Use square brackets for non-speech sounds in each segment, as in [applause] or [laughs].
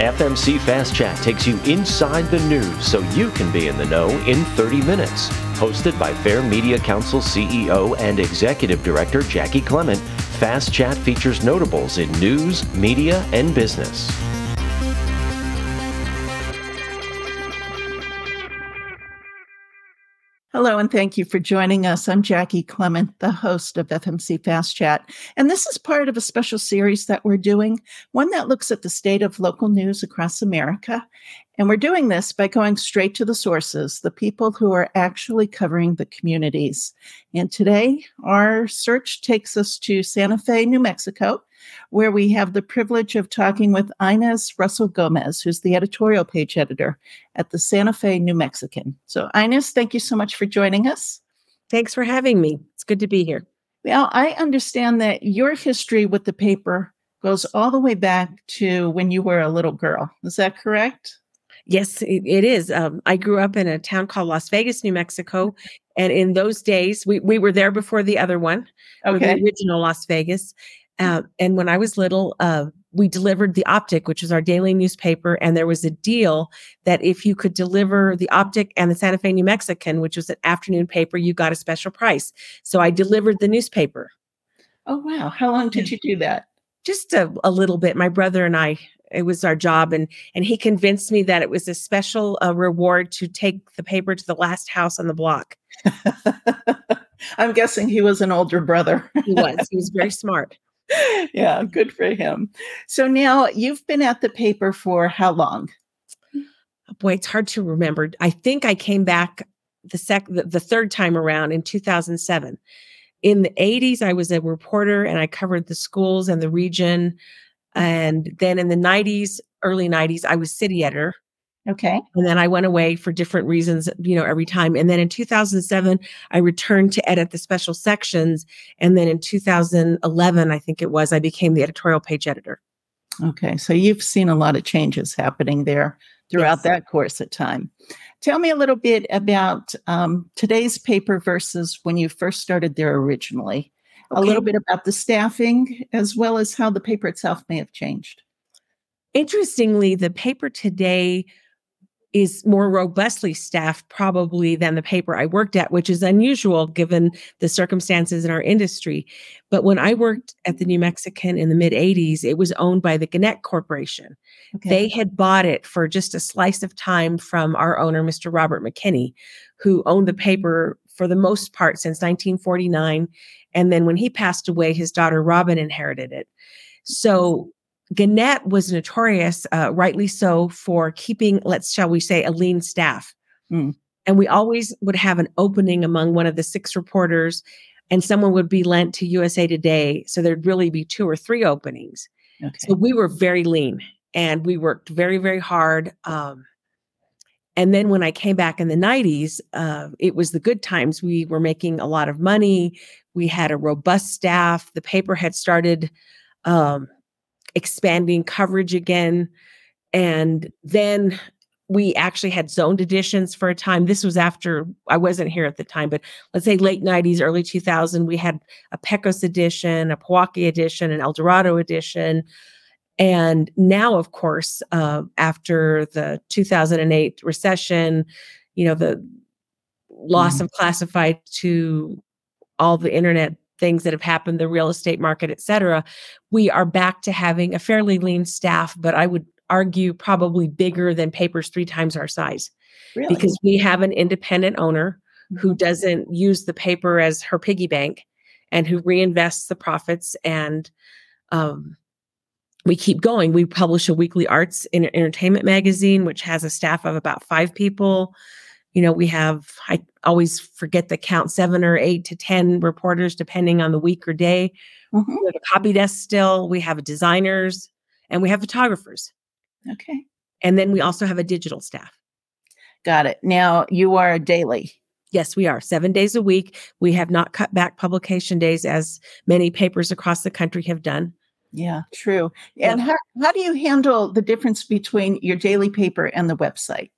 FMC Fast Chat takes you inside the news so you can be in the know in 30 minutes. Hosted by Fair Media Council CEO and Executive Director Jaci Clement, Fast Chat features notables in news, media, and business. Hello, and thank you for joining us. I'm Jaci Clement, the host of FMC Fast Chat. And this is part of a special series that we're doing, one that looks at the state of local news across America. And we're doing this by going straight to the sources, the people who are actually covering the communities. And today, our search takes us to Santa Fe, New Mexico, where we have the privilege of talking with Inez Russell Gomez, who's the editorial page editor at the Santa Fe New Mexican. So, Inez, thank you so much for joining us. Thanks for having me. It's good to be here. Well, I understand that your history with the paper goes all the way back to when you were a little girl. Is that correct? Yes, it, is. Um, I grew up in a town called Las Vegas, New Mexico. And in those days, we, we were there before the other one, okay. the original Las Vegas. Uh, and when I was little, uh, we delivered the Optic, which is our daily newspaper. And there was a deal that if you could deliver the Optic and the Santa Fe New Mexican, which was an afternoon paper, you got a special price. So I delivered the newspaper. Oh, wow. How long did you do that? Just a, a little bit. My brother and I, it was our job. And, and he convinced me that it was a special uh, reward to take the paper to the last house on the block. [laughs] I'm guessing he was an older brother. he was. He was very smart [laughs] yeah, good for him. So now you've been at the paper for how long? Boy, it's hard to remember. I think I came back the sec the, the third time around in 2007. In the 80s, I was a reporter and I covered the schools and the region. And then in the 90s, early 90s, I was city editor Okay. And then I went away for different reasons, you know, every time. And then in 2007, I returned to edit the special sections. And then in 2011, I think it was, I became the editorial page editor. Okay. So you've seen a lot of changes happening there throughout yes. that course of time. Tell me a little bit about um, today's paper versus when you first started there originally. Okay. A little bit about the staffing as well as how the paper itself may have changed. Interestingly, the paper today is more robustly staffed probably than the paper I worked at, which is unusual given the circumstances in our industry. But when I worked at the New mm. Mexican in the mid 80s, it was owned by the Gannett Corporation. Okay. They had bought it for just a slice of time from our owner, Mr. Robert McKinney, who owned the mm. paper for the most part since 1949. And then when he passed away, his daughter Robin inherited it. So Gannett was notorious, uh, rightly so, for keeping, let's shall we say, a lean staff. Mm. And we always would have an opening among one of the six reporters, and someone would be lent to USA Today. So there'd really be two or three openings. Okay. So we were very lean and we worked very, very hard. Um, and then when I came back in the 90s, uh, it was the good times. We were making a lot of money. We had a robust staff. The paper had started um, expanding coverage again. And then we actually had zoned editions for a time. This was after I wasn't here at the time, but let's say late 90s, early 2000, we had a Pecos edition, a Pojoaque edition, an El Dorado edition. And now, of course, uh, after the 2008 recession, you know, the loss mm-hmm. of classified to all the internet things that have happened, the real estate market, et cetera, we are back to having a fairly lean staff, but I would argue probably bigger than papers three times our size. Really? Because we have an independent owner who mm-hmm. doesn't use the paper as her piggy bank and who reinvests the profits and um, we keep going. We publish a weekly arts and entertainment magazine, which has a staff of about five people you know, we have, I always forget the count, seven or eight to 10 reporters, depending on the week or day. Mm-hmm. We have a copy desk still. We have designers and we have photographers. Okay. And then we also have a digital staff. Got it. Now you are a daily. Yes, we are seven days a week. We have not cut back publication days as many papers across the country have done. Yeah, true. And how, how do you handle the difference between your daily paper and the website?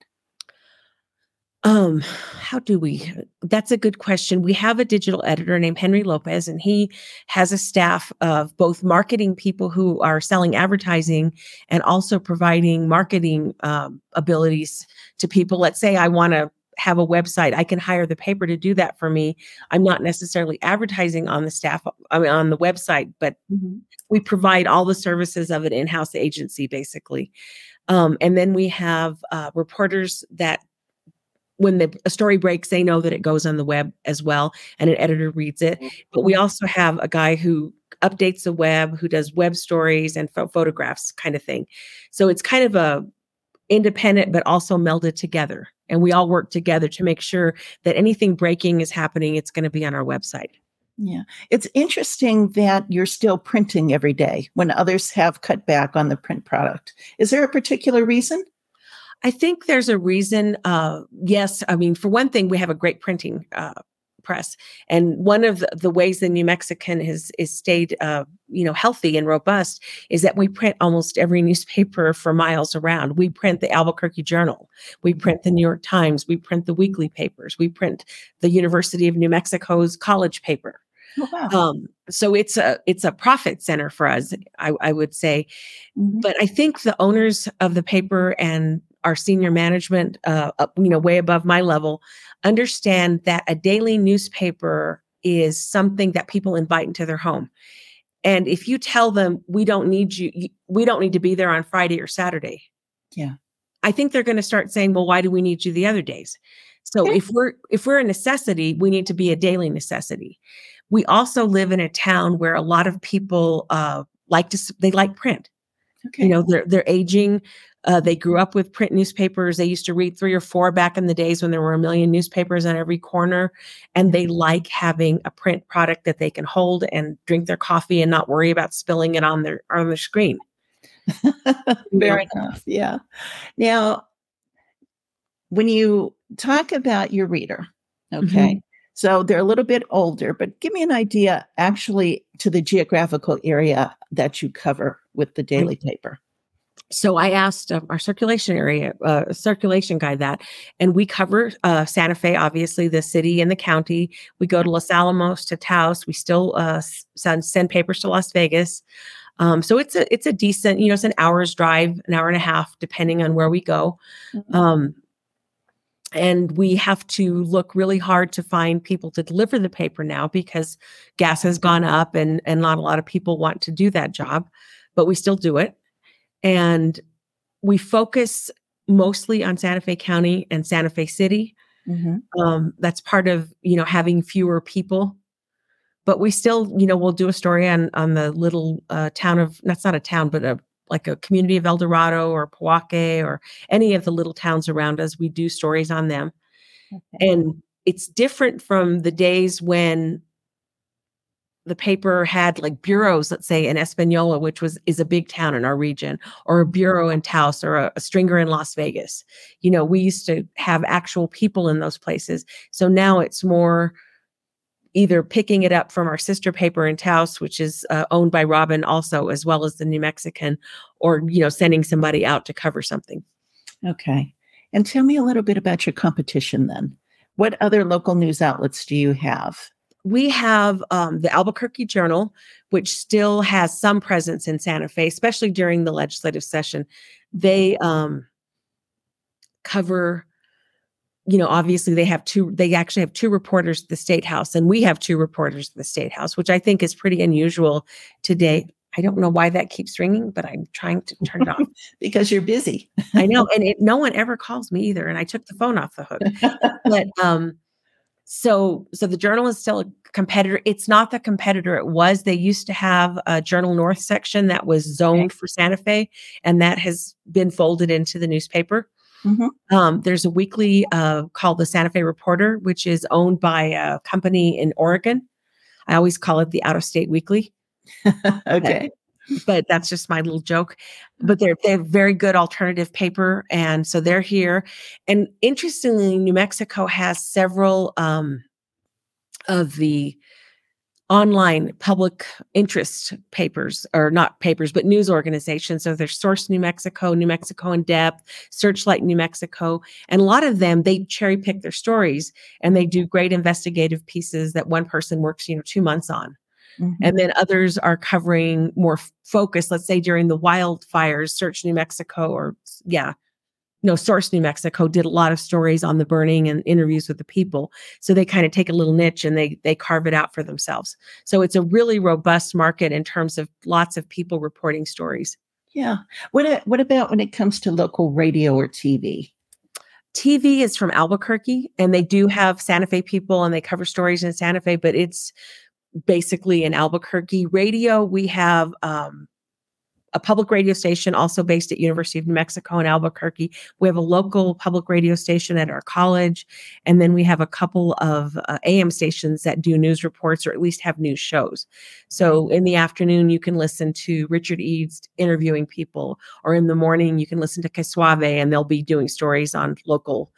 Um, how do we? That's a good question. We have a digital editor named Henry Lopez, and he has a staff of both marketing people who are selling advertising and also providing marketing um, abilities to people. Let's say I want to have a website, I can hire the paper to do that for me. I'm not necessarily advertising on the staff, I mean, on the website, but mm-hmm. we provide all the services of an in-house agency, basically. Um, and then we have uh, reporters that when the a story breaks, they know that it goes on the web as well, and an editor reads it. But we mm-hmm. also have a guy who updates the web, who does web stories and ph- photographs, kind of thing. So it's kind of a independent, but also melded together, and we all work together to make sure that anything breaking is happening. It's going to be on our website. Yeah. It's interesting that you're still printing every day when others have cut back on the print product. Is there a particular reason? I think there's a reason. Uh, yes, I mean, for one thing, we have a great printing uh, press, and one of the, the, ways the New Mexican has is stayed, uh, you know, healthy and robust is that we print almost every newspaper for miles around. We print the Albuquerque Journal, we print the New York Times, we print the weekly papers, we print the University of New Mexico's college paper. Oh, wow. um, so it's a it's a profit center for us, I, I would say. Mm-hmm. But I think the owners of the paper and our senior management, uh, up, you know, way above my level, understand that a daily newspaper is something that people invite into their home. And if you tell them we don't need you, we don't need to be there on Friday or Saturday. Yeah. I think they're going to start saying, well, why do we need you the other days? So okay. if we're if we're a necessity, we need to be a daily necessity. We also live in a town where a lot of people uh, like to they like print. Okay. You know, they're they're aging. Uh, they grew up with print newspapers. They used to read three or four back in the days when there were a million newspapers on every corner. And they like having a print product that they can hold and drink their coffee and not worry about spilling it on their on their screen. [laughs] Fair yeah. enough. Yeah. Now, when you talk about your reader, okay, mm-hmm. so they're a little bit older, but give me an idea actually to the geographical area that you cover with the daily paper so I asked uh, our circulation area, uh, circulation guy that, and we cover uh, Santa Fe, obviously the city and the county. We go to Los Alamos, to Taos. We still uh, send, send papers to Las Vegas. Um, so it's a it's a decent, you know, it's an hour's drive, an hour and a half, depending on where we go. Mm-hmm. Um, and we have to look really hard to find people to deliver the paper now because gas has gone up and and not a lot of people want to do that job, but we still do it and we focus mostly on Santa Fe County and Santa Fe City. Mm-hmm. Um, that's part of you know having fewer people, but we still you know we'll do a story on on the little uh, town of that's not a town but a like a community of El Dorado or Pojoaque or any of the little towns around us. We do stories on them, okay. and it's different from the days when the paper had like bureaus, let's say in Espanola, which was is a big town in our region, or a bureau in Taos, or a, a, stringer in Las Vegas. You know, we used to have actual people in those places. So now it's more either picking it up from our sister paper in Taos, which is uh, owned by Robin also, as well as the New Mexican, or you know, sending somebody out to cover something. Okay, and tell me a little bit about your competition then. What other local news outlets do you have? We have um, the Albuquerque Journal, which still has some presence in Santa Fe, especially during the legislative session. They um, cover, you know, obviously they have two, they actually have two reporters at the State House, and we have two reporters at the State House, which I think is pretty unusual today. I don't know why that keeps ringing, but I'm trying to turn it off [laughs] because you're busy. I know, [laughs] and it, no one ever calls me either, and I took the phone off the hook. but um, so so the journal is still a competitor. It's not the competitor it was. They used to have a journal north section that was zoned okay. for santa fe and that has been folded into the newspaper. Mm-hmm. um, there's a weekly uh, called the santa fe reporter which is owned by a company in oregon. I always call it the out of state weekly. [laughs] Okay but that's just my little joke. But they're they're very good alternative paper, and so they're here. And interestingly, New Mexico has several um, of the online public interest papers or not papers but news organizations so there's source new mexico new mexico in depth searchlight new mexico and a lot of them they cherry pick their stories and they do great investigative pieces that one person works you know two months on mm-hmm. and then others are covering more focus let's say during the wildfires search new mexico or yeah no, Source New Mexico did a lot of stories on the burning and interviews with the people. So they kind of take a little niche and they they carve it out for themselves. So it's a really robust market in terms of lots of people reporting stories. Yeah. What what about when it comes to local radio or TV? TV is from Albuquerque and they do have Santa Fe people and they cover stories in Santa Fe, but it's basically in Albuquerque. Radio, we have um, a public radio station also based at University of New Mexico in Albuquerque. We have a local public radio station at our college, and then we have a couple of uh, AM stations that do news reports or at least have news shows. So in the afternoon, you can listen to Richard Eeds interviewing people, or in the morning, you can listen to Quesuave, and they'll be doing stories on local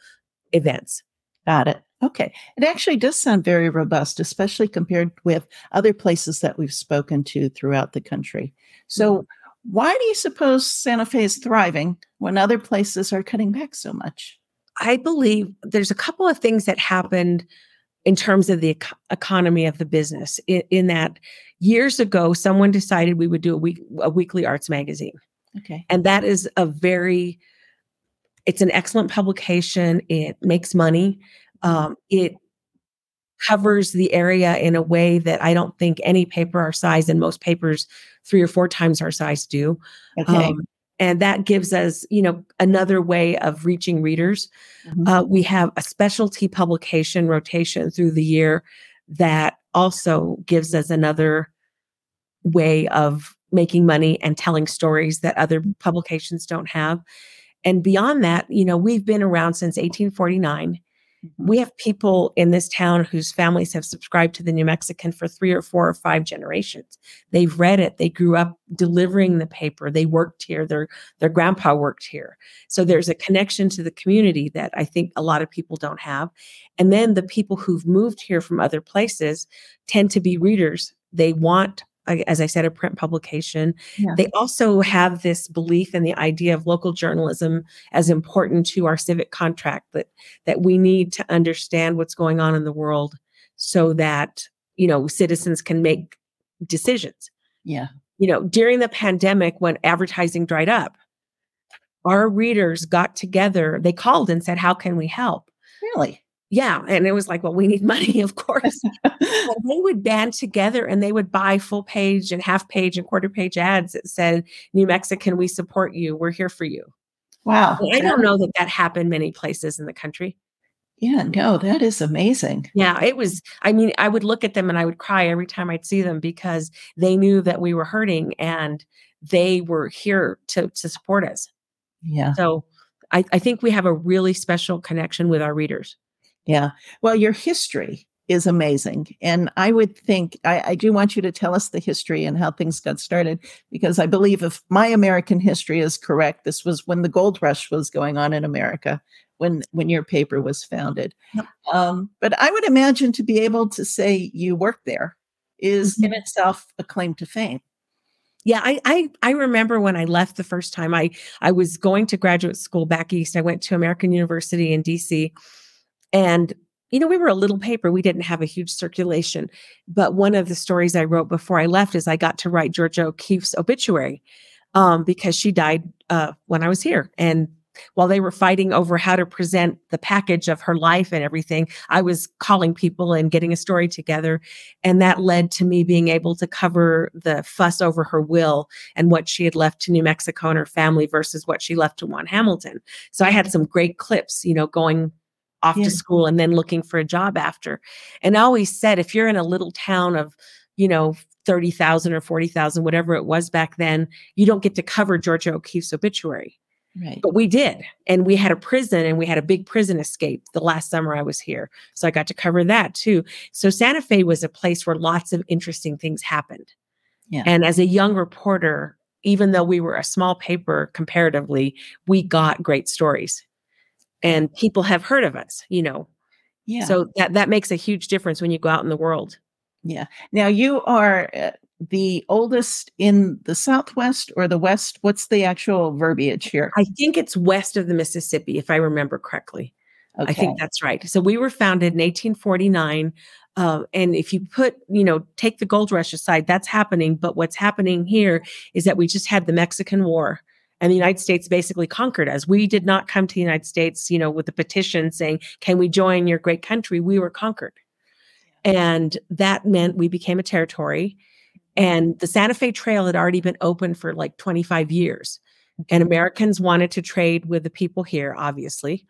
events. Got it. Okay. It actually does sound very robust, especially compared with other places that we've spoken to throughout the country. So, mm-hmm why do you suppose Santa Fe is thriving when other places are cutting back so much? I believe there's a couple of things that happened in terms of the ec- economy of the business. In, in, that years ago, someone decided we would do a week a weekly arts magazine. Okay, and that is a very it's an excellent publication. It makes money. Um, it covers the area in a way that I don't think any paper our size and most papers three or four times our size do. Okay. Um, and that gives us, you know, another way of reaching readers. Mm-hmm. Uh, we have a specialty publication rotation through the year that also gives us another way of making money and telling stories that other publications don't have. And beyond that, you know, we've been around since 1849 Mm-hmm. Mm-hmm. We have people in this town whose families have subscribed to the New Mexican for three or four or five generations. They've read it. They grew up delivering the paper. They worked here. Their their grandpa worked here. So there's a connection to the community that I think a lot of people don't have. And then the people who've moved here from other places tend to be readers. They want as I said, a print publication. Yeah. They also have this belief in the idea of local journalism as important to our civic contract that that we need to understand what's going on in the world so that you know citizens can make decisions. Yeah. You know, during the pandemic when advertising dried up, our readers got together, they called and said, "How can we help?" Really? Yeah. And it was like, well, we need [laughs] money, of course. they would band together and they would buy full page and half page and quarter page ads that said, New Mexican, we support you. We're here for you. Wow. I don't know that that happened many places in the country. Yeah, no, that is amazing. Yeah, it was. I mean, I would look at them and I would cry every time I'd see them because they knew that we were hurting and they were here to to support us. Yeah. So I, I think we have a really special connection with our readers. Yeah. Well, your history is amazing. And I would think, I, I, do want you to tell us the history and how things got started, because I believe if my American history is correct, this was when the gold rush was going on in America, when, when your paper was founded. Yep. Um, but I would imagine to be able to say you worked there is mm-hmm. in itself a claim to fame. Yeah, I, I I remember when I left the first time. I I was going to graduate school back east. I went to American University in DC, and, you know, we were a little paper. We didn't have a huge circulation. But one of the stories I wrote before I left is I got to write Georgia O'Keeffe's obituary um, because she died uh, when I was here. And while they were fighting over how to present the package of her life and everything, I was calling people and getting a story together. And that led to me being able to cover the fuss over her will and what she had left to New Mexico and her family versus what she left to Juan Hamilton. So I had some great clips, you know, going off yeah. to school and then looking for a job after. And I always said, if you're in a little town of, you know, 30,000 or 40,000, whatever it was back then, you don't get to cover Georgia O'Keeffe's obituary. Right. But we did. And we had a prison and we had a big prison escape the last summer I was here. So I got to cover that too. So Santa Fe was a place where lots of interesting things happened. Yeah. And as a young reporter, even though we were a small paper comparatively, we got great stories. And people have heard of us, you know. Yeah. So that that makes a huge difference when you go out in the world. Yeah. Now you are uh, the oldest in the Southwest or the West? What's the actual verbiage here? I think it's west of the Mississippi, if I remember correctly. Okay. I think that's right. So we were founded in 1849. Uh, and if you put, you know, take the gold rush aside, that's happening. But what's happening here is that we just had the Mexican War and the United States basically conquered us. We did not come to the United States, you know, with a petition saying, can we join your great country? We were conquered. And that meant we became a territory. And the Santa Fe Trail had already been open for like 25 years. And mm-hmm. Americans wanted to trade with the people here, obviously.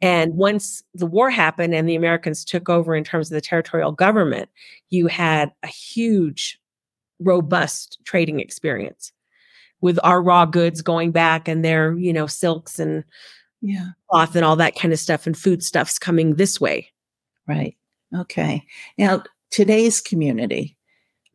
And once the war happened and the Americans took over in terms of the territorial government, you had a huge, robust trading experience with our raw goods going back and their, you know, silks and yeah. cloth and all that kind of stuff and foodstuffs coming this way. Right. Okay. Now, today's community,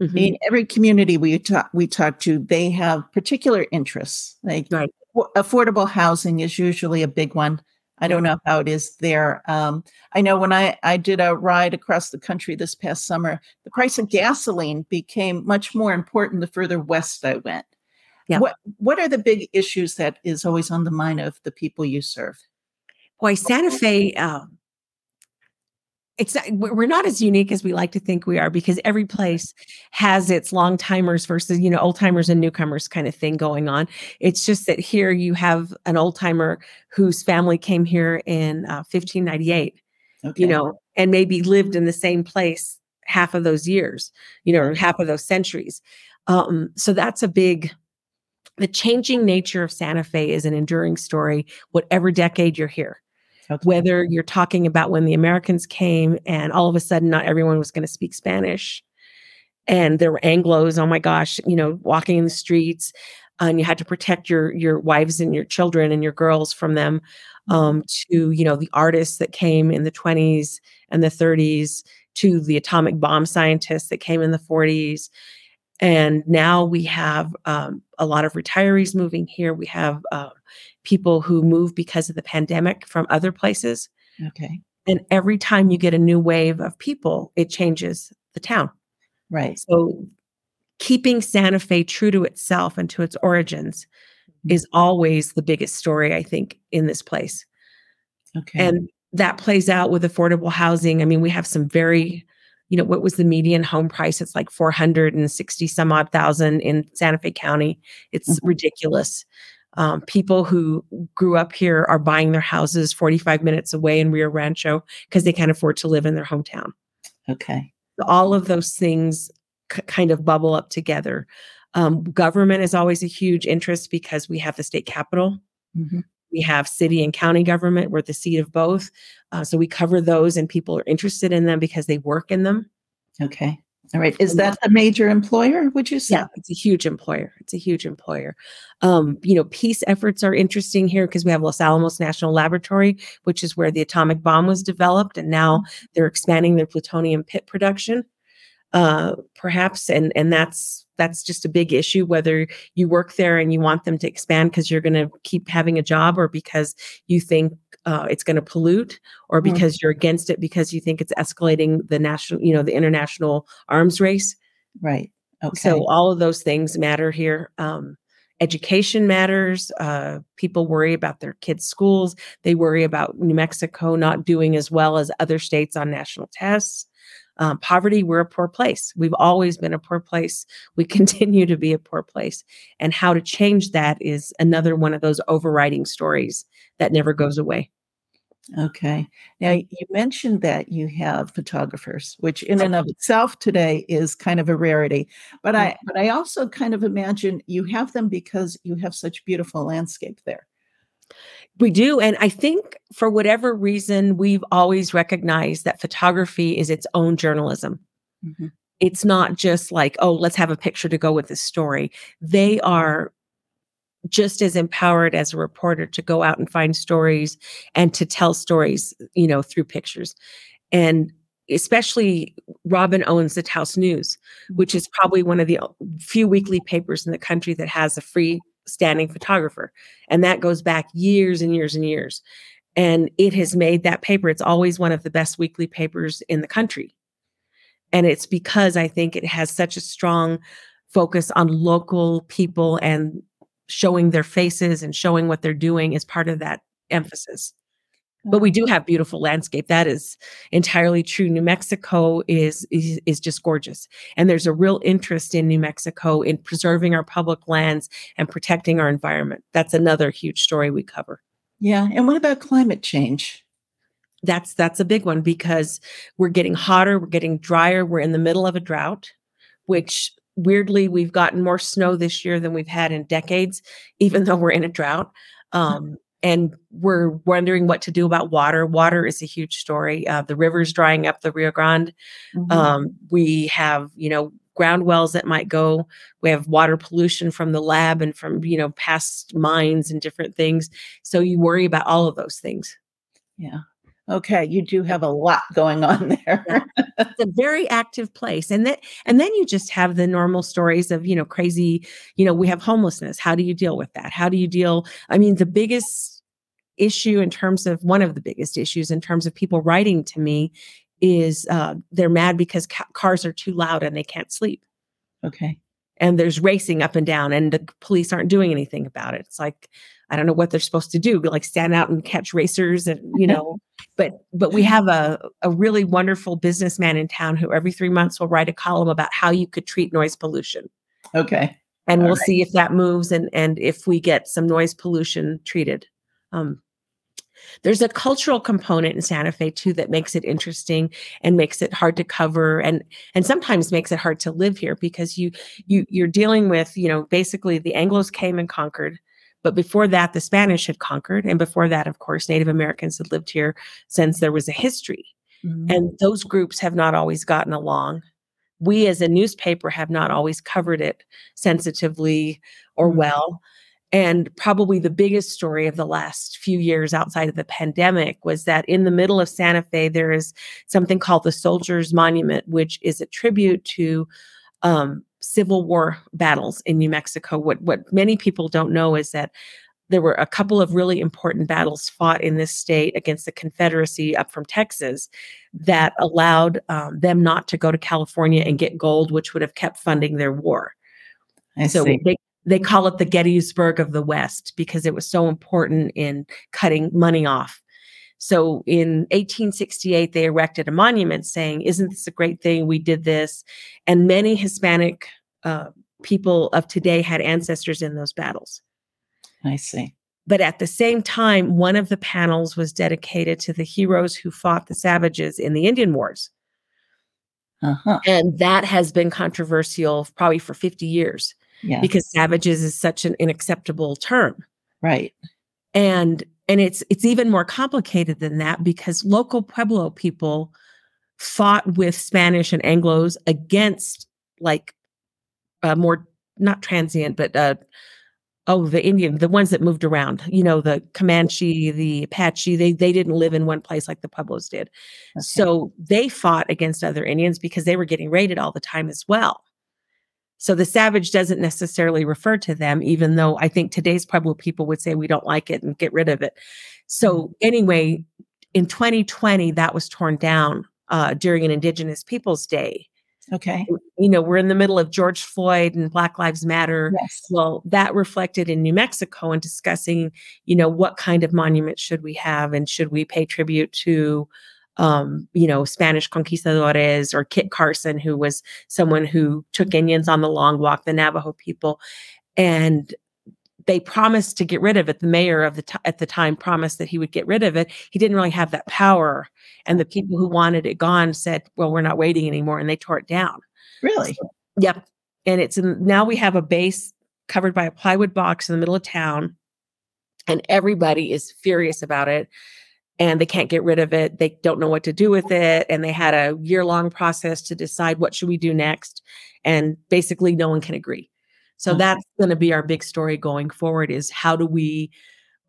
mm-hmm. in every community we talk we talk to, they have particular interests. Like right. affordable housing is usually a big one. I don't know how it is there. Um, I know when I, I did a ride across the country this past summer, the price of gasoline became much more important the further west I went. Yeah. What what are the big issues that is always on the mind of the people you serve? Boy, Santa Fe, um, it's we're not as unique as we like to think we are because every place has its long timers versus you know old timers and newcomers kind of thing going on it's just that here you have an old timer whose family came here in uh, 1598 okay. you know and maybe lived in the same place half of those years you know half of those centuries um, so that's a big the changing nature of santa fe is an enduring story whatever decade you're here Okay. Whether you're talking about when the Americans came and all of a sudden not everyone was going to speak Spanish and there were Anglos, oh my gosh, you know, walking in the streets and you had to protect your your wives and your children and your girls from them mm-hmm. um, to you know the artists that came in the 20s and the 30s to the atomic bomb scientists that came in the 40s and now we have um, a lot of retirees moving here we have uh, people who move because of the pandemic from other places. Okay. And every time you get a new wave of people, it changes the town. Right. So keeping Santa Fe true to itself and to its origins mm-hmm. is always the biggest story, I think, in this place. Okay. And that plays out with affordable housing. I mean, we have some very, you know, what was the median home price? It's like 460 some odd thousand in Santa Fe County. It's mm-hmm. ridiculous. Um, people who grew up here are buying their houses 45 minutes away in Rio Rancho because they can't afford to live in their hometown. Okay. All of those things c- kind of bubble up together. Um, government is always a huge interest because we have the state capital. Mm-hmm. We have city and county government. We're the seat of both. Uh, so we cover those, and people are interested in them because they work in them. Okay. All right. Is that a major employer, would you say? Yeah, it's a huge employer. It's a huge employer. Um, you know, peace efforts are interesting here because we have Los Alamos National Laboratory, which is where the atomic bomb was developed, and now mm-hmm. they're expanding their plutonium pit production. Uh, perhaps, and and that's that's just a big issue. Whether you work there and you want them to expand because you're going to keep having a job, or because you think uh, it's going to pollute or mm. because mm. you're against it because you think it's escalating the national you know the international arms race right okay so all of those things matter here um, education matters uh, people worry about their kids schools they worry about new mexico not doing as well as other states on national tests um, poverty we're a poor place we've always been a poor place we [laughs] continue to be a poor place and how to change that is another one of those overriding stories that never goes away Okay. Now you mentioned that you have photographers, which in and of itself today is kind of a rarity. But I but I also kind of imagine you have them because you have such beautiful landscape there. We do. And I think for whatever reason, we've always recognized that photography is its own journalism. Mm-hmm. It's not just like, oh, let's have a picture to go with the story. They are just as empowered as a reporter to go out and find stories and to tell stories, you know, through pictures. And especially Robin owns the Taos News, which is probably one of the few weekly papers in the country that has a free standing photographer. And that goes back years and years and years. And it has made that paper, it's always one of the best weekly papers in the country. And it's because I think it has such a strong focus on local people and showing their faces and showing what they're doing is part of that emphasis but we do have beautiful landscape that is entirely true. New mexico is, is is just gorgeous and there's a real interest in new mexico in preserving our public lands and protecting our environment. That's another huge story we cover. Yeah and what about climate change? That's that's a big one because we're getting hotter we're getting drier we're in the middle of a drought which weirdly we've gotten more snow this year than we've had in decades even though we're in a drought. [laughs] Um, and we're wondering what to do about water. Water is a huge story. Uh, the river's drying up, the Rio Grande. Mm-hmm. Um, we have, you know, ground wells that might go. We have water pollution from the lab and from, you know, past mines and different things. So you worry about all of those things. Yeah. Okay, you do have a lot going on [laughs] there. yeah. It's a very active place. And then and then you just have the normal stories of, you know, crazy, you know, we have homelessness. How do you deal with that? How do you deal I mean, the biggest issue in terms of one of the biggest issues in terms of people writing to me is uh, they're mad because ca- cars are too loud and they can't sleep. Okay. And there's racing up and down, and the police aren't doing anything about it. It's like I don't know what they're supposed to do, like stand out and catch racers, and you know. but but we have a a really wonderful businessman in town who every three months will write a column about how you could treat noise pollution. Okay. And All we'll right. see if that moves and and if we get some noise pollution treated. Um, there's a cultural component in Santa Fe too that makes it interesting and makes it hard to cover and and sometimes makes it hard to live here because you you you're dealing with, you know, basically the Anglos came and conquered but before that, the Spanish had conquered. And before that, of course, Native Americans had lived here since there was a history. Mm-hmm. And those groups have not always gotten along. We as a newspaper have not always covered it sensitively or mm-hmm. well. And probably the biggest story of the last few years outside of the pandemic was that in the middle of Santa Fe, there is something called the Soldiers Monument, which is a tribute to um, Civil War battles in New Mexico. What, what many people don't know is that there were a couple of really important battles fought in this state against the Confederacy up from Texas that allowed um, them not to go to California and get gold, which would have kept funding their war. I so see. they they call it the Gettysburg of the West because it was so important in cutting money off. So in 1868, they erected a monument saying, Isn't this a great thing? We did this. And many Hispanic uh, people of today had ancestors in those battles. I see. But at the same time, one of the panels was dedicated to the heroes who fought the savages in the Indian Wars. Uh-huh. And that has been controversial probably for 50 years yeah. because savages is such an unacceptable term. Right. And and it's it's even more complicated than that because local Pueblo people fought with Spanish and Anglos against like uh, more not transient but uh, oh the Indian the ones that moved around you know the Comanche the Apache they they didn't live in one place like the Pueblos did okay. so they fought against other Indians because they were getting raided all the time as well so the savage doesn't necessarily refer to them, even though I think today's Pueblo people would say we don't like it and get rid of it. So mm-hmm. anyway, in 2020, that was torn down uh, during an Indigenous Peoples Day. Okay. You know, we're in the middle of George Floyd and Black Lives Matter. Yes. Well, that reflected in New Mexico and discussing, you know, what kind of monument should we have and should we pay tribute to um, you know, Spanish conquistadores or Kit Carson, who was someone who took Indians on the long walk, the Navajo people. And they promised to get rid of it. The mayor of the t- at the time promised that he would get rid of it. He didn't really have that power, and the people who wanted it gone said, "Well, we're not waiting anymore," and they tore it down. Really? So, yep. And it's in, now we have a base covered by a plywood box in the middle of town, and everybody is furious about it and they can't get rid of it. They don't know what to do with it and they had a year long process to decide what should we do next and basically no one can agree. So okay. that's going to be our big story going forward is how do we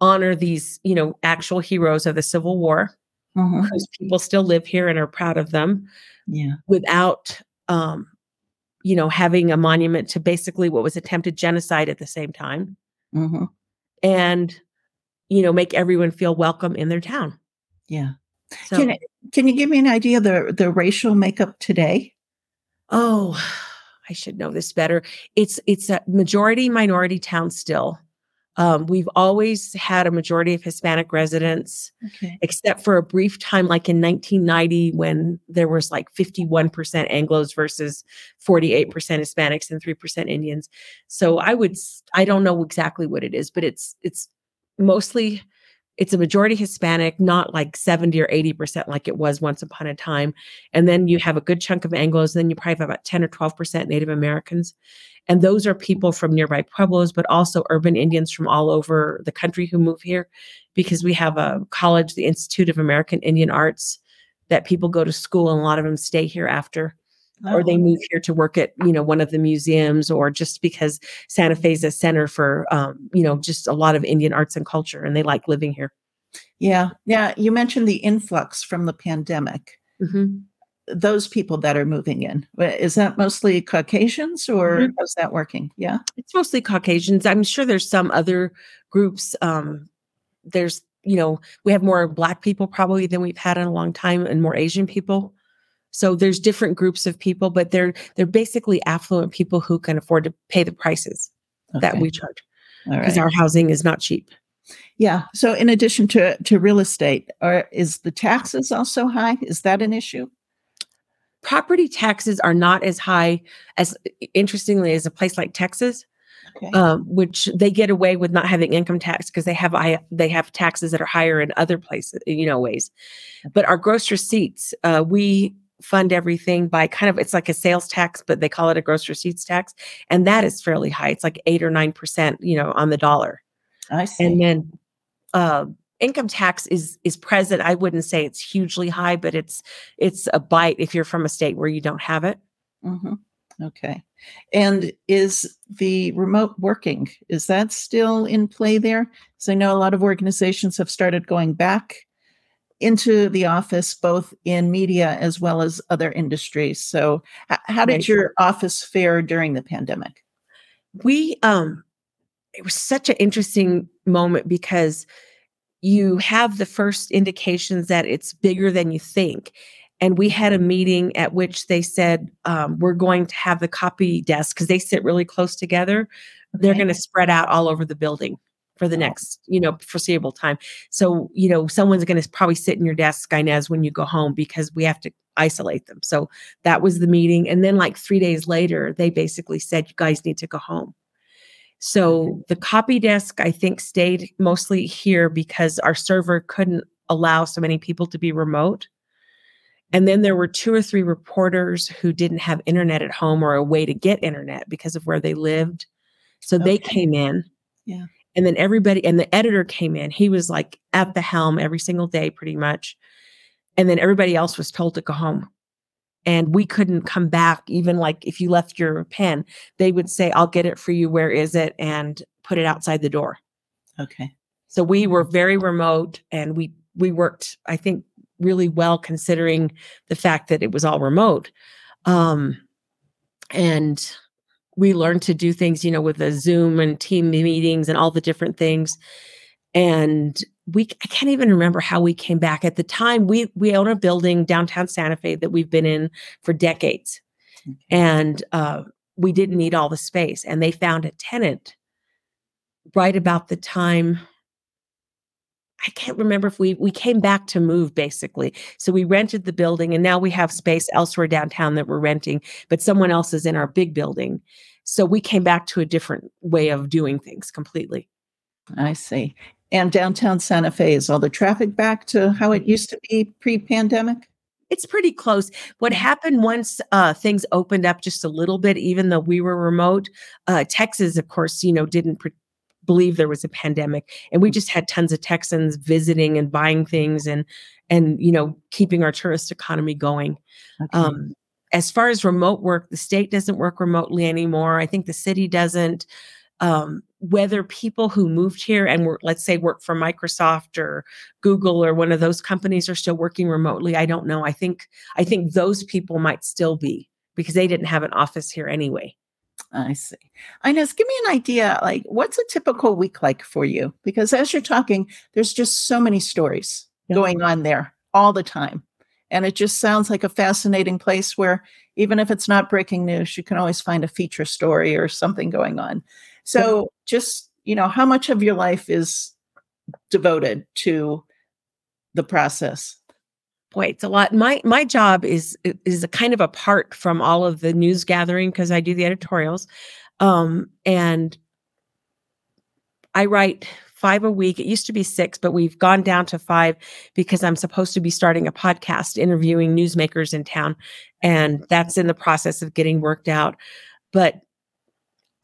honor these you know actual heroes of the civil war whose people still live here and are proud of them Yeah. without um, you know having a monument to basically what was attempted genocide at the same time. Hmm and you know make everyone feel welcome in their town Yeah. so Can, can you give me an idea of the, the racial makeup today? oh i should know this better it's it's a majority minority town still um, we've always had a majority of hispanic residents Okay. except for a brief time like in 1990 when there was like 51% anglos versus 48% hispanics and 3% indians so i would I don't know exactly what it is but it's it's mostly it's a majority hispanic not like 70 or 80% like it was once upon a time and then you have a good chunk of anglos and then you probably have about 10 or 12% native americans and those are people from nearby pueblos but also urban indians from all over the country who move here because we have a college, the Institute of American Indian Arts, that people go to school and a lot of them stay here after, or they Oh, move here to work at you know one of the museums, or just because Santa Fe is a center for um, you know just a lot of Indian arts and culture, and they like living here. yeah. Yeah. You mentioned the influx from the pandemic. Mhm. Those people that are moving in, is that mostly Caucasians or Mhm. how's that working? Yeah. It's mostly Caucasians. I'm sure there's some other groups. Um, there's you know we have more Black people probably than we've had in a long time, and more Asian people. So there's different groups of people, but they're they're basically affluent people who can afford to pay the prices that we charge because right. our housing is not cheap. Yeah. So in addition to, to real estate, are is the taxes also high? Is that an issue? Property taxes are not as high as interestingly as a place like Texas, Okay. um, which they get away with not having income tax because they have I, they have taxes that are higher in other places, you know, ways. But our gross receipts, uh, we fund everything by kind of it's like a sales tax, but they call it a gross receipts tax, and that is fairly high. It's like eight or nine percent, you know, on the dollar. I see. and then uh, income tax is is present i wouldn't say it's hugely high but it's it's a bite if you're from a state where you don't have it hmm Okay. And is the remote working, is that still in play there? so I know a lot of organizations have started going back into the office, both in media as well as other industries. So, h- how did Right. your office fare during the pandemic? we um it was such an interesting moment because you have the first indications that it's bigger than you think and we had a meeting at which they said um, we're going to have the copy desk because they sit really close together they're going to spread out all over the building for the Oh. next you know foreseeable time. So you know someone's going to probably sit in your desk inez when you go home because we have to isolate them. So that was the meeting and then like three days later they basically said you guys need to go home. So the copy desk i think stayed mostly here because our server couldn't allow so many people to be remote. And then there were two or three reporters who didn't have internet at home or a way to get internet because of where they lived. So they came in Yeah. And then everybody and the editor came in. He was like at the helm every single day pretty much. And then everybody else was told to go home. And we couldn't come back. Even like if you left your pen they would say i'll get it for you. Where is it? and put it outside the door. Okay. so we were very remote and we we worked i think really well considering the fact that it was all remote. Um and we learned to do things you know with the zoom and team meetings and all the different things. And we i can't even remember how we came back. At the time we we own a building downtown santa fe that we've been in for decades. And uh, we didn't need all the space. And they found a tenant right about the time i can't remember if we we came back to move basically so we rented the building and now we have space elsewhere downtown that we're renting but someone else is in our big building so we came back to a different way of doing things completely I see. And downtown Santa Fe, is all the traffic back to how it used to be pre pandemic? it's pretty close. What happened once uh, things opened up just a little bit, even though we were remote, uh, Texas, of course, you know, didn't pre- believe there was a pandemic, and we just had tons of Texans visiting and buying things, and and you know, keeping our tourist economy going. Okay. Um, as far as remote work, the state doesn't work remotely anymore. I think the city doesn't. Um, whether people who moved here and were, let's say, work for Microsoft or Google or one of those companies are still working remotely, I don't know. I think I think those people might still be because they didn't have an office here anyway. I see. Inez, give me an idea. Like, what's a typical week like for you? Because as you're talking, there's just so many stories going on there all the time. And it just sounds like a fascinating place where even if it's not breaking news, you can always find a feature story or something going on. So, just, you know, how much of your life is devoted to the process? Boy, it's a lot. My my job is is a kind of apart from all of the news gathering because I do the editorials, um, and I write five a week. It used to be six, but we've gone down to five because I'm supposed to be starting a podcast interviewing newsmakers in town. And that's in the process of getting worked out. But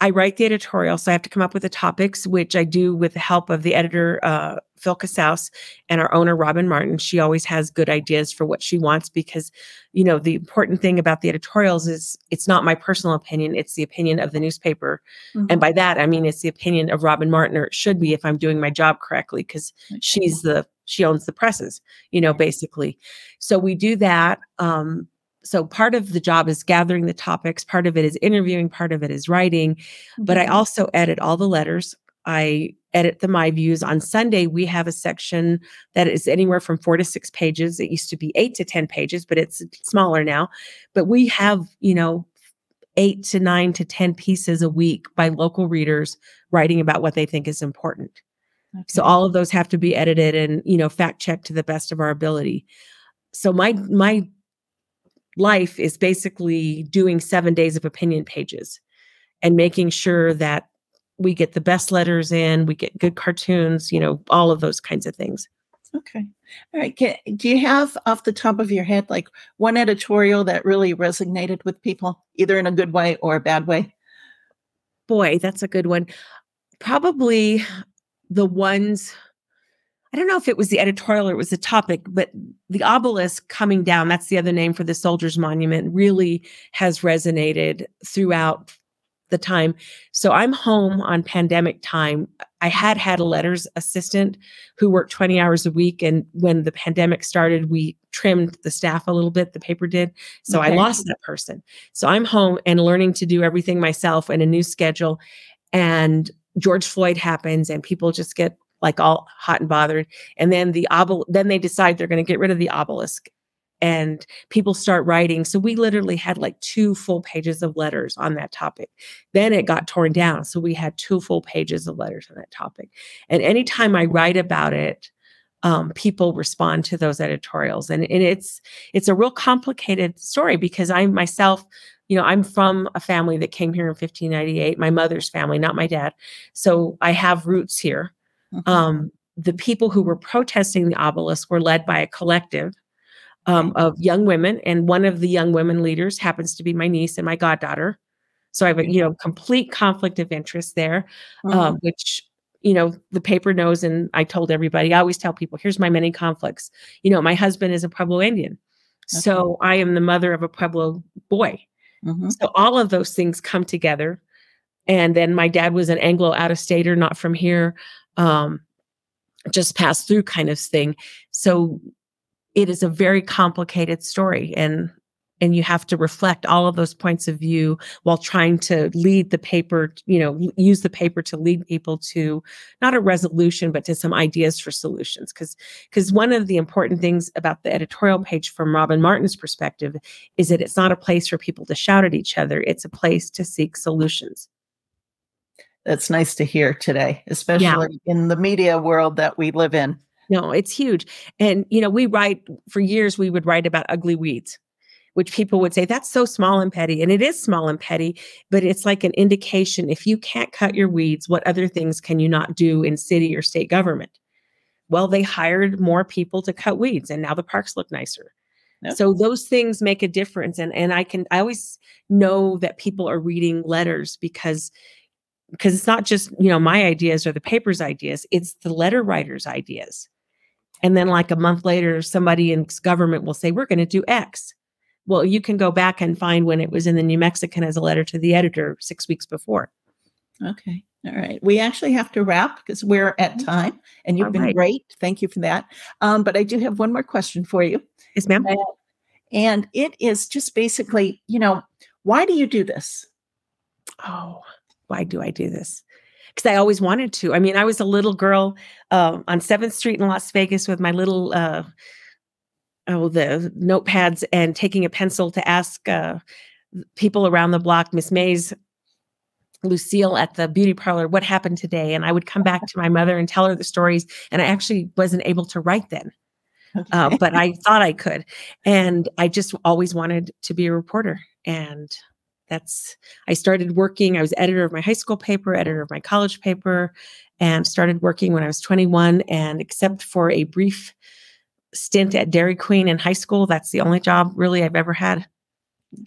I write the editorial, so I have to come up with the topics, which I do with the help of the editor, uh, Phil Casaus, and our owner, Robin Martin. She always has good ideas for what she wants because, you know, the important thing about the editorials is it's not my personal opinion, it's the opinion of the newspaper. Mm-hmm. And by that, I mean, it's the opinion of Robin Martin, or it should be if I'm doing my job correctly, because she's the, she owns the presses, you know, basically. So we do that. Um, so part of the job is gathering the topics part of it is interviewing part of it is writing mm-hmm. but i mm-hmm. also edit all the letters i edit the my views on sunday we have a section that is anywhere from four to six pages it used to be eight to ten pages but it's smaller now but we have you know eight to nine to ten pieces a week by local readers writing about what they think is important okay. so all of those have to be edited and you know fact checked to the best of our ability so my my life is basically doing seven days of opinion pages and making sure that we get the best letters in, we get good cartoons, you know, all of those kinds of things. Okay. All right. Can, do you have off the top of your head like one editorial that really resonated with people, either in a good way or a bad way? Boy, that's a good one. Probably the ones I don't know if it was the editorial or it was the topic, but the obelisk coming down, that's the other name for the soldiers monument, really has resonated throughout the time. So I'm home on pandemic time. I had had a letters assistant who worked 20 hours a week. And when the pandemic started, we trimmed the staff a little bit, the paper did. So okay. I lost that person. So I'm home and learning to do everything myself and a new schedule. And George Floyd happens and people just get like all hot and bothered. And then the obel then they decide they're going to get rid of the obelisk and people start writing. So we literally had like two full pages of letters on that topic. Then it got torn down. So we had two full pages of letters on that topic. And anytime I write about it, um, people respond to those editorials. And, and it's it's a real complicated story because I myself, you know, I'm from a family that came here in 1598, my mother's family, not my dad. So I have roots here. Mm-hmm. Um, the people who were protesting the obelisk were led by a collective um, of young women, and one of the young women leaders happens to be my niece and my goddaughter. So I have a you know complete conflict of interest there, mm-hmm. um, which you know the paper knows, and I told everybody. I always tell people, here's my many conflicts. You know, my husband is a Pueblo Indian, okay. so I am the mother of a Pueblo boy. Mm-hmm. So all of those things come together. And then my dad was an Anglo out of stater, not from here um, just pass through kind of thing. So it is a very complicated story and and you have to reflect all of those points of view while trying to lead the paper you know use the paper to lead people to not a resolution but to some ideas for solutions. Because because one of the important things about the editorial page from robin martin's perspective is that it's not a place for people to shout at each other. It's a place to seek solutions that's nice to hear today, especially yeah. in the media world that we live in. No, it's huge. And, you know, we write for years, we would write about ugly weeds, which people would say that's so small and petty. And it is small and petty, but it's like an indication if you can't cut your weeds, what other things can you not do in city or state government? Well, they hired more people to cut weeds and now the parks look nicer. Yep. So those things make a difference. And and I can I always know that people are reading letters because because it's not just you know my ideas or the paper's ideas it's the letter writer's ideas and then like a month later somebody in government will say we're going to do x well you can go back and find when it was in the new mexican as a letter to the editor six weeks before okay All right. We actually have to wrap because we're at Mm-hmm. time and you've All been right. great. Thank you for that. Um, but I do have one more question for you. Yes, ma'am. And- And it is just basically, you know, why do you do this? oh, why do I do this? Because I always wanted to. I mean, I was a little girl uh, on Seventh Street in Las Vegas with my little uh, oh the notepads and taking a pencil to ask uh, people around the block, Miss Mays, Lucille at the beauty parlor, what happened today, and I would come back to my mother and tell her the stories. And I actually wasn't able to write then, uh, but I thought I could, and I just always wanted to be a reporter and that's i started working i was editor of my high school paper editor of my college paper and started working when i was 21 and except for a brief stint at dairy queen in high school that's the only job really i've ever had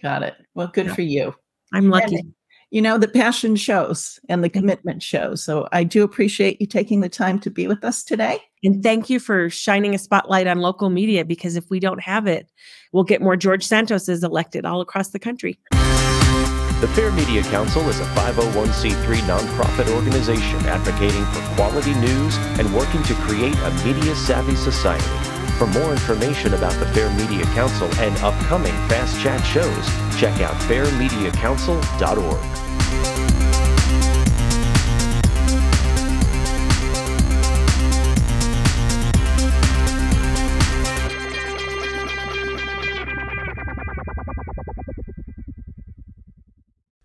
Got it. Well, good Yeah. for you. i'm lucky You know, the passion shows and the commitment shows. So I do appreciate you taking the time to be with us today. and thank you for shining a spotlight on local media because if we don't have it we'll get more george santoses elected all across the country The Fair Media Council is a 501c3 nonprofit organization advocating for quality news and working to create a media savvy society. For more information about the Fair Media Council and upcoming Fast Chat shows, check out fairmediacouncil.org.